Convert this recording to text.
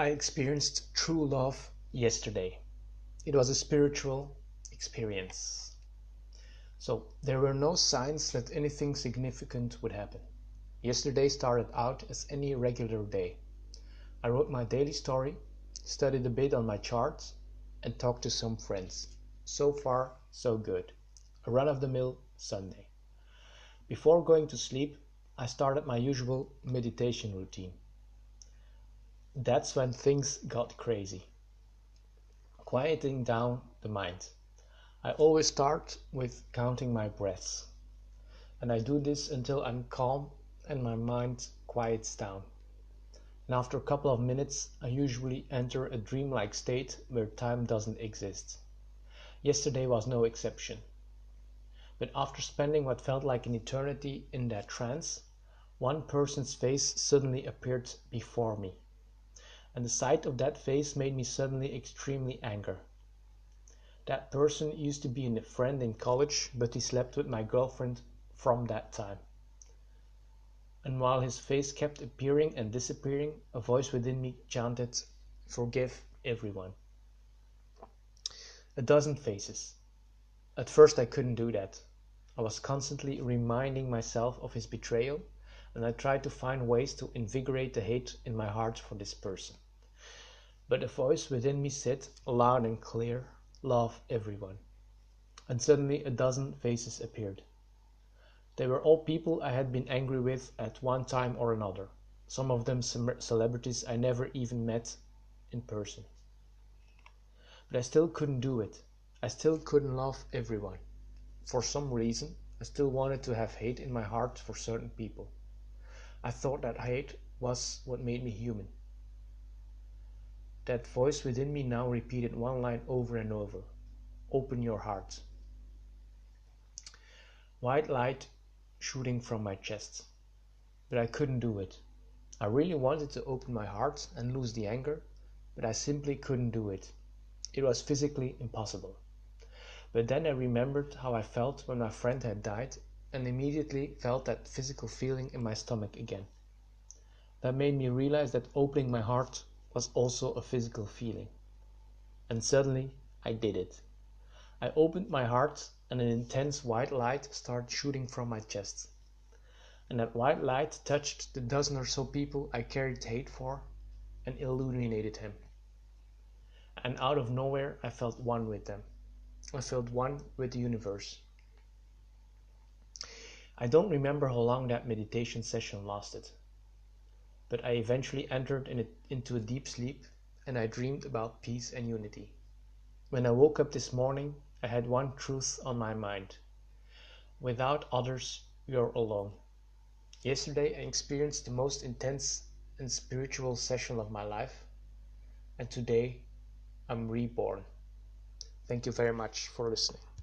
I experienced true love yesterday. It was a spiritual experience. So there were no signs that anything significant would happen. Yesterday started out as any regular day. I wrote my daily story, studied a bit on my charts, and talked to some friends. So far, so good. A run of the mill Sunday. Before going to sleep, I started my usual meditation routine. That's when things got crazy. Quieting down the mind. I always start with counting my breaths. And I do this until I'm calm and my mind quiets down. And after a couple of minutes, I usually enter a dreamlike state where time doesn't exist. Yesterday was no exception. But after spending what felt like an eternity in that trance, one person's face suddenly appeared before me and the sight of that face made me suddenly extremely angry. That person used to be a friend in college, but he slept with my girlfriend from that time. And while his face kept appearing and disappearing, a voice within me chanted, Forgive everyone. A dozen faces. At first, I couldn't do that. I was constantly reminding myself of his betrayal, and I tried to find ways to invigorate the hate in my heart for this person. But a voice within me said, loud and clear, Love everyone. And suddenly a dozen faces appeared. They were all people I had been angry with at one time or another, some of them celebrities I never even met in person. But I still couldn't do it. I still couldn't love everyone. For some reason, I still wanted to have hate in my heart for certain people. I thought that hate was what made me human. That voice within me now repeated one line over and over Open your heart. White light shooting from my chest. But I couldn't do it. I really wanted to open my heart and lose the anger, but I simply couldn't do it. It was physically impossible. But then I remembered how I felt when my friend had died and immediately felt that physical feeling in my stomach again. That made me realize that opening my heart was also a physical feeling. And suddenly I did it. I opened my heart and an intense white light started shooting from my chest. And that white light touched the dozen or so people I carried hate for and illuminated him. And out of nowhere I felt one with them. I felt one with the universe. I don't remember how long that meditation session lasted but I eventually entered in a, into a deep sleep and I dreamed about peace and unity. When I woke up this morning, I had one truth on my mind. Without others, you're alone. Yesterday, I experienced the most intense and spiritual session of my life, and today, I'm reborn. Thank you very much for listening.